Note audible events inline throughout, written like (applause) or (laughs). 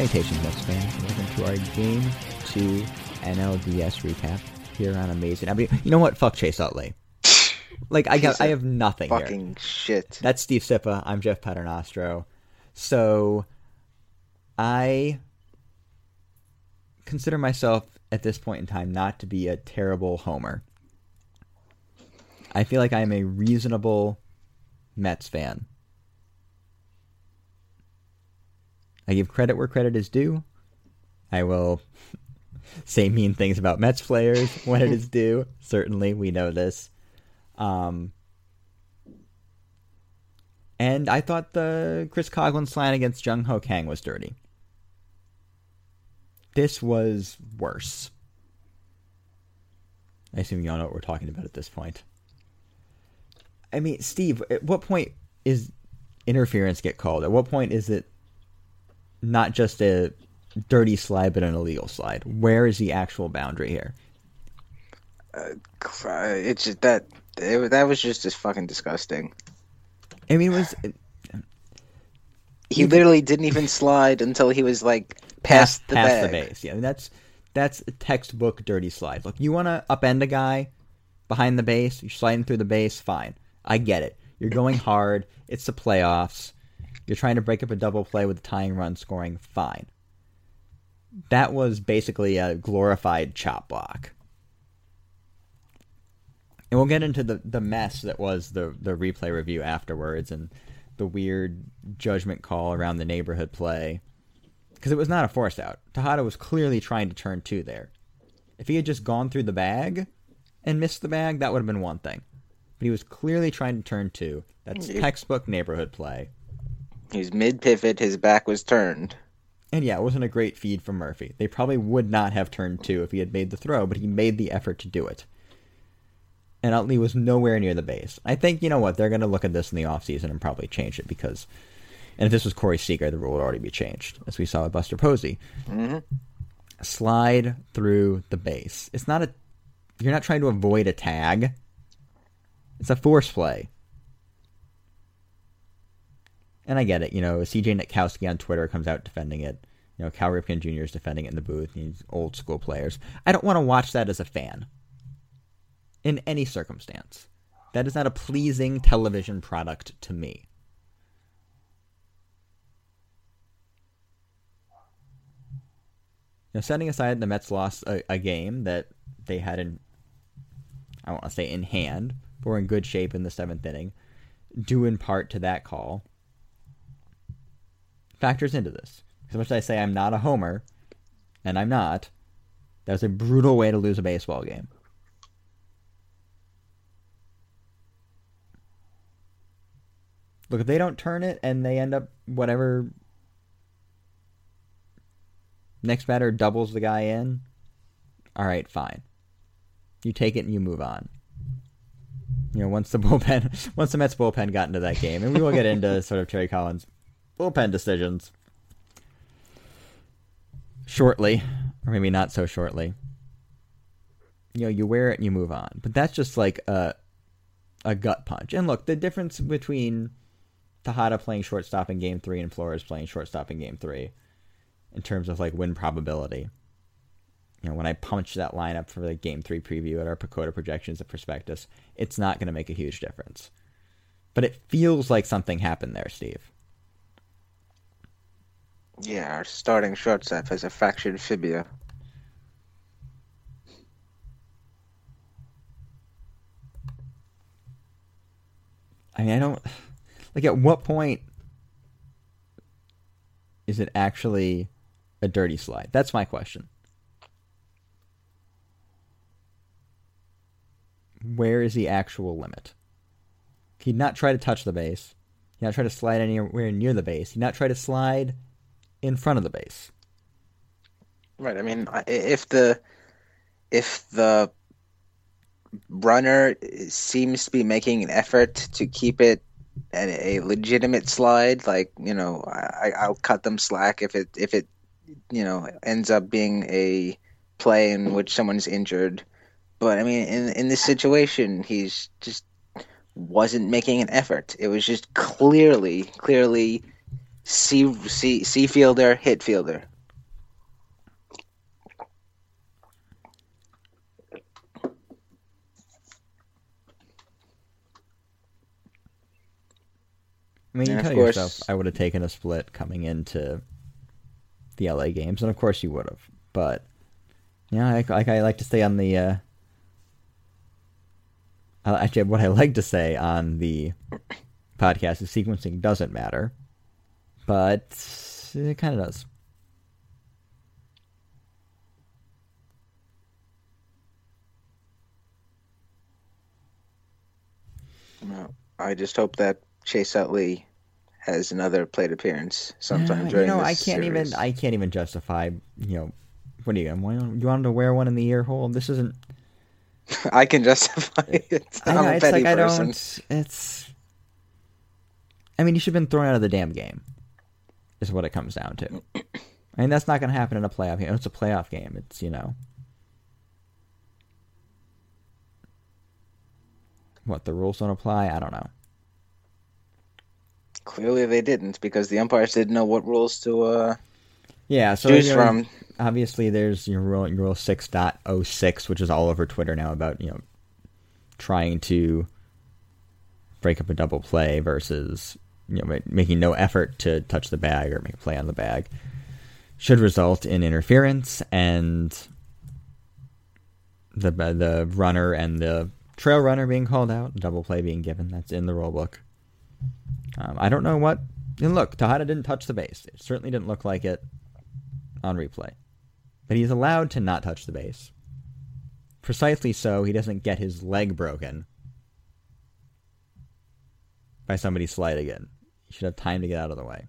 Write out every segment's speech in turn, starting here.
Salutations, Mets fans. Welcome to our Game 2 NLDS recap here on Amazing. I mean, you know what? Fuck Chase Utley. Like, I got, I have nothing fucking here. shit. That's Steve Sypa. I'm Jeff Paternostro. So, I consider myself at this point in time not to be a terrible homer. I feel like I am a reasonable Mets fan. I give credit where credit is due. I will (laughs) say mean things about Mets players (laughs) when it is due. Certainly, we know this. Um, and I thought the Chris Coghlan slant against Jung Ho Kang was dirty. This was worse. I assume y'all know what we're talking about at this point. I mean, Steve, at what point is interference get called? At what point is it not just a dirty slide, but an illegal slide? Where is the actual boundary here? Uh, it's just that it, that was just as fucking disgusting. I mean, it was. It, (sighs) he literally didn't even (laughs) slide until he was like past, the past bag. the base. Yeah, I mean, that's that's a textbook dirty slide. Look, you want to upend a guy behind the base, you're sliding through the base, fine. I get it. You're going hard. It's the playoffs. You're trying to break up a double play with a tying run scoring, fine. That was basically a glorified chop block. And we'll get into the, the mess that was the, the replay review afterwards and the weird judgment call around the neighborhood play. Because it was not a force out. Tejada was clearly trying to turn two there. If he had just gone through the bag and missed the bag, that would have been one thing. But he was clearly trying to turn two. That's textbook neighborhood play. He's mid pivot, his back was turned. And yeah, it wasn't a great feed from Murphy. They probably would not have turned two if he had made the throw, but he made the effort to do it. And Utley was nowhere near the base. I think, you know what, they're going to look at this in the offseason and probably change it because. And if this was Corey Seager, the rule would already be changed, as we saw with Buster Posey. Mm-hmm. slide through the base. It's not a you're not trying to avoid a tag. It's a force play. And I get it, you know, CJ Nitkowski on Twitter comes out defending it. You know, Cal Ripken Jr. is defending it in the booth. These old school players. I don't want to watch that as a fan. In any circumstance. That is not a pleasing television product to me. Now, setting aside the Mets lost a, a game that they had in, I want to say in hand, but were in good shape in the seventh inning, due in part to that call, factors into this. As much as I say I'm not a homer, and I'm not, that was a brutal way to lose a baseball game. Look, if they don't turn it and they end up whatever next batter doubles the guy in, all right, fine. You take it and you move on. You know, once the (laughs) bullpen, once the Mets bullpen got into that game, and we will get into sort of Terry Collins' bullpen decisions shortly, or maybe not so shortly. You know, you wear it and you move on. But that's just like a a gut punch. And look, the difference between Tejada playing shortstop in Game Three and Flores playing shortstop in Game Three, in terms of like win probability. You know, when I punch that lineup for the Game Three preview at our PECOTA projections at Prospectus, it's not going to make a huge difference. But it feels like something happened there, Steve. Yeah, our starting shortstop has a fractured fibula. I mean, I don't like at what point is it actually a dirty slide? That's my question. Where is the actual limit? He'd not try to touch the base. He'd not try to slide anywhere near the base. He'd not try to slide in front of the base. Right. I mean, if the if the runner seems to be making an effort to keep it a legitimate slide, like you know, I, I'll cut them slack if it if it you know ends up being a play in which someone's injured. But I mean, in in this situation, he's just wasn't making an effort. It was just clearly, clearly, C C C fielder, hit fielder. I mean, you And tell course- yourself I would have taken a split coming into the LA games, and of course you would have. But yeah, I, like I like to stay on the. Uh, actually, what I like to say on the podcast is sequencing doesn't matter, but it kind of does. Well, I just hope that Chase Utley has another plate appearance sometime Yeah, during you know, I can't series. even. I can't even justify. You know, what do you? You want to wear one in the ear hole? This isn't. (laughs) I can justify it. I I'm know, a it's petty like I don't. It's. I mean, you should have been thrown out of the damn game. Is what it comes down to. I mean, that's not going to happen in a playoff game. It's a playoff game. It's you know. What the rules don't apply? I don't know. Clearly, they didn't because the umpires didn't know what rules to. uh Yeah, so Choose you know, from. obviously there's your rule, your rule six dot oh six, which is all over Twitter now about you know trying to break up a double play versus you know making no effort to touch the bag or make play on the bag should result in interference and the the runner and the trail runner being called out, double play being given. That's in the rule book. Um, I don't know what. And look, Tejada didn't touch the base. It certainly didn't look like it on replay. But he's allowed to not touch the base. Precisely so he doesn't get his leg broken by somebody sliding in. He should have time to get out of the way.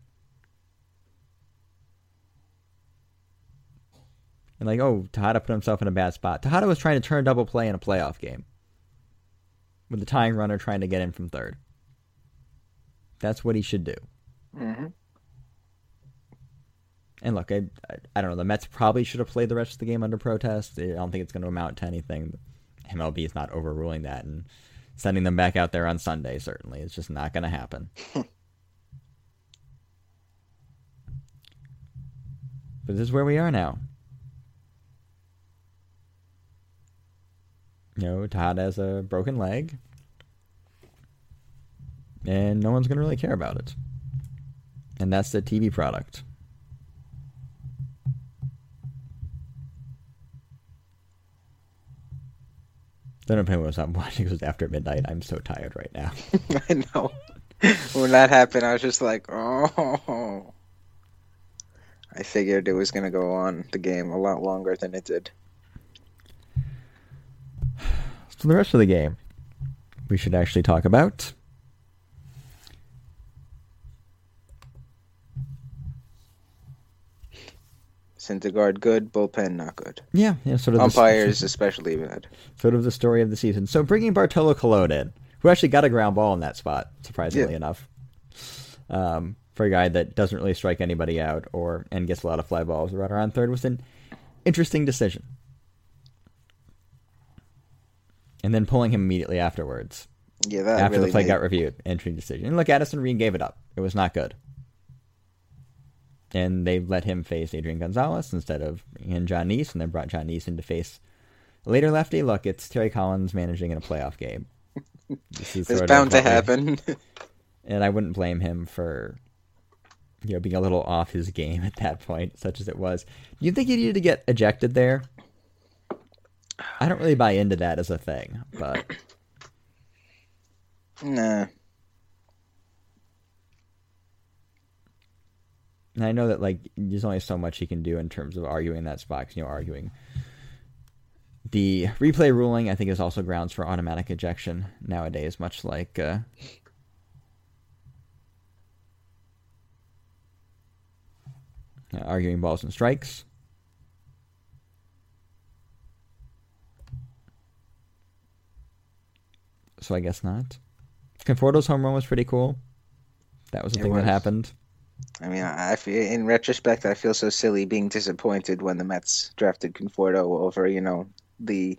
And like, oh, Tejada put himself in a bad spot. Tejada was trying to turn double play in a playoff game. With the tying runner trying to get in from third. That's what he should do. hmm And look, I, I, I don't know. The Mets probably should have played the rest of the game under protest. I don't think it's going to amount to anything. MLB is not overruling that and sending them back out there on Sunday. Certainly, it's just not going to happen. (laughs) but this is where we are now. You know, Todd has a broken leg, and no one's going to really care about it. And that's the TV product. Then if anyone was not (laughs) watching, was after midnight. I'm so tired right now. (laughs) I know. when that happened, I was just like, oh. I figured it was going to go on the game a lot longer than it did. (sighs) So the rest of the game, we should actually talk about. Syndergaard good, bullpen not good. Yeah, yeah. Sort of umpires the, especially bad. Sort of the story of the season. So bringing Bartolo Colon in, who actually got a ground ball in that spot, surprisingly yeah. enough, um, for a guy that doesn't really strike anybody out or and gets a lot of fly balls. The runner on third was an interesting decision. And then pulling him immediately afterwards. Yeah, that after really the play made... got reviewed, interesting decision. And look, Addison Reed gave it up. It was not good and they let him face Adrian Gonzalez instead of and Jon Niese, and then brought Jon Niese in to face later lefty. Look, it's Terry Collins managing in a playoff game. (laughs) This is it's bound to happen. (laughs) and I wouldn't blame him for you know being a little off his game (laughs) at that point, such as it was. Do you think he needed to get ejected there? I don't really buy into that as a thing, but (clears throat) nah. And I know that like there's only so much he can do in terms of arguing that spot. Cause, you know, arguing the replay ruling, I think, is also grounds for automatic ejection nowadays, much like. Uh, arguing balls and strikes. So I guess not. Conforto's home run was pretty cool. That was the it thing was. that happened. I mean, I feel in retrospect, I feel so silly being disappointed when the Mets drafted Conforto over, you know, the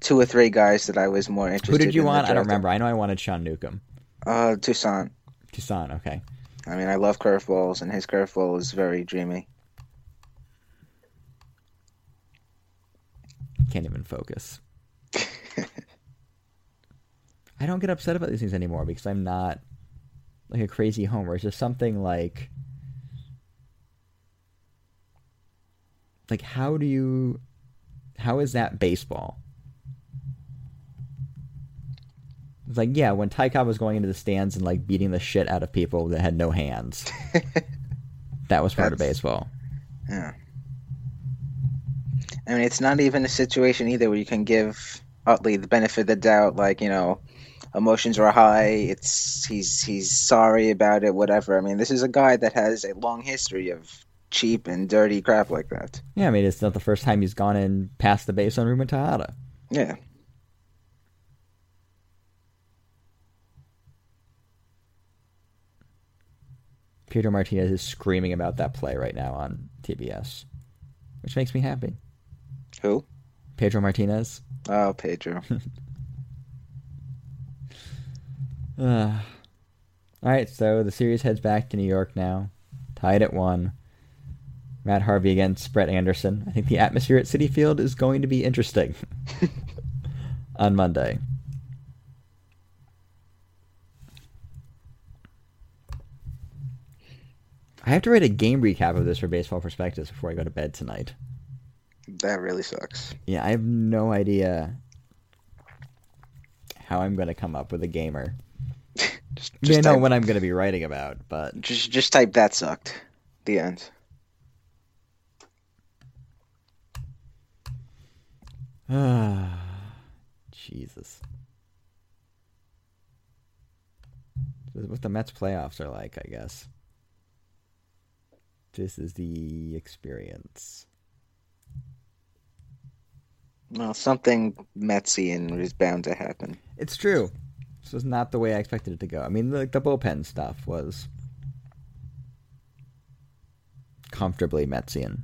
two or three guys that I was more interested. Who did you in want? I don't remember. I know I wanted Sean Newcomb. Uh, Tucson. Tucson. Okay. I mean, I love curveballs, and his curveball is very dreamy. Can't even focus. (laughs) I don't get upset about these things anymore because I'm not like a crazy homer. It's just something like like how do you how is that baseball? It's like, yeah, when Ty Cobb was going into the stands and like beating the shit out of people that had no hands. (laughs) that was part That's, of baseball. Yeah. I mean, it's not even a situation either where you can give Utley the benefit of the doubt, like, you know, emotions are high. It's he's he's sorry about it, whatever. I mean, this is a guy that has a long history of cheap and dirty crap like that. Yeah, I mean, it's not the first time he's gone in past the base on Ruben Tejada. Yeah. Pedro Martinez is screaming about that play right now on TBS, which makes me happy. Who? Pedro Martinez. Oh, Pedro. (laughs) Uh, all right, so the series heads back to New York now, tied at one. Matt Harvey against Brett Anderson. I think the atmosphere at Citi Field is going to be interesting (laughs) on Monday. I have to write a game recap of this for Baseball Prospectus before I go to bed tonight. That really sucks. Yeah, I have no idea how I'm going to come up with a gamer. (laughs) just, just I know type, what I'm going to be writing about, but just just type that sucked. The end. Ah, (sighs) Jesus. What the Mets playoffs are like, I guess. This is the experience. Well, something Metsian is bound to happen. It's true. This was not the way I expected it to go. I mean, the, the bullpen stuff was comfortably Metsian.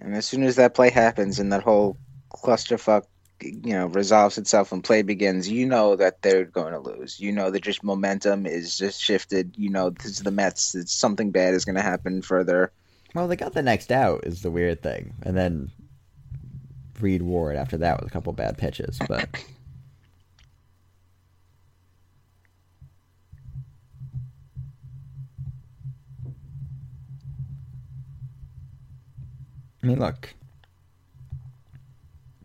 And as soon as that play happens and that whole clusterfuck, you know, resolves itself and play begins, you know that they're going to lose. You know that just momentum is just shifted. You know this is the Mets. It's something bad is going to happen further. Well, they got the next out is the weird thing, and then Reed Ward after that with a couple bad pitches, but. (coughs) I mean, look.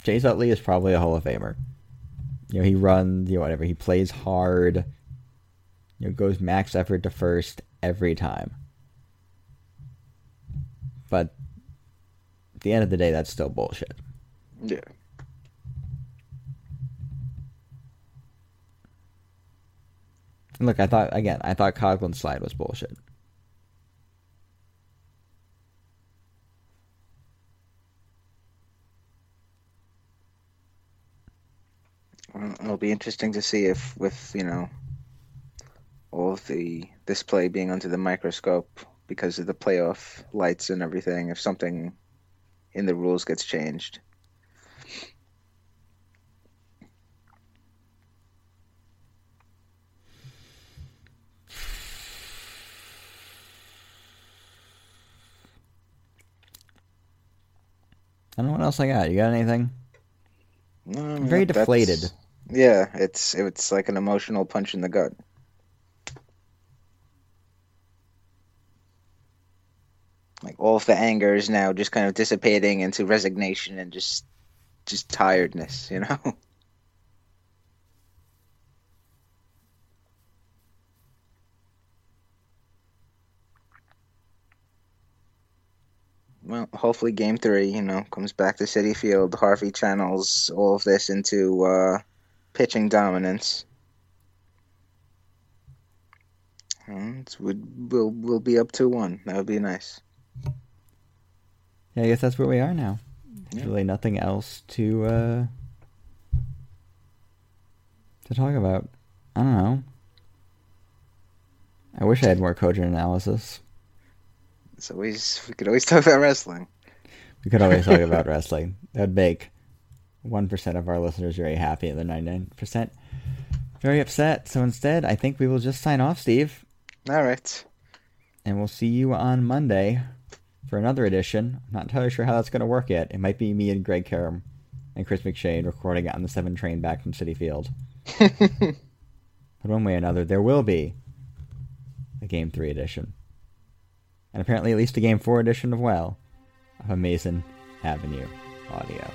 Chase Utley is probably a Hall of Famer. You know, he runs, you know, whatever. He plays hard. You know, goes max effort to first every time. But at the end of the day, that's still bullshit. Yeah. Look, I thought again. I thought Coghlan's slide was bullshit. Mm, it'll be interesting to see if, with you know, all of the this play being under the microscope because of the playoff lights and everything, if something in the rules gets changed. I don't know what else I got. You got anything? No, I'm very that's- deflated. Yeah, it's it's like an emotional punch in the gut. Like all of the anger is now just kind of dissipating into resignation and just just tiredness, you know. (laughs) Well, hopefully, Game Three, you know, comes back to Citi Field. Harvey channels all of this into uh, pitching dominance. And would we'll we'll be up to one. That would be nice. Yeah, I guess that's where we are now. There's Yeah. really nothing else to uh to talk about. I don't know. I wish I had more cogent analysis. It's always we could always talk about wrestling. We could always talk about wrestling. That would make one percent of our listeners very happy, and the ninety-nine percent very upset. So instead, I think we will just sign off, Steve, All right. and we'll see you on Monday for another edition. I'm not entirely sure how that's going to work yet. It might be me and Greg Karam and Chris McShane recording it on the seven train back from Citi Field. (laughs) but one way or another, there will be a Game Three edition, and apparently at least a Game Four edition of well of Amazin' Avenue Audio.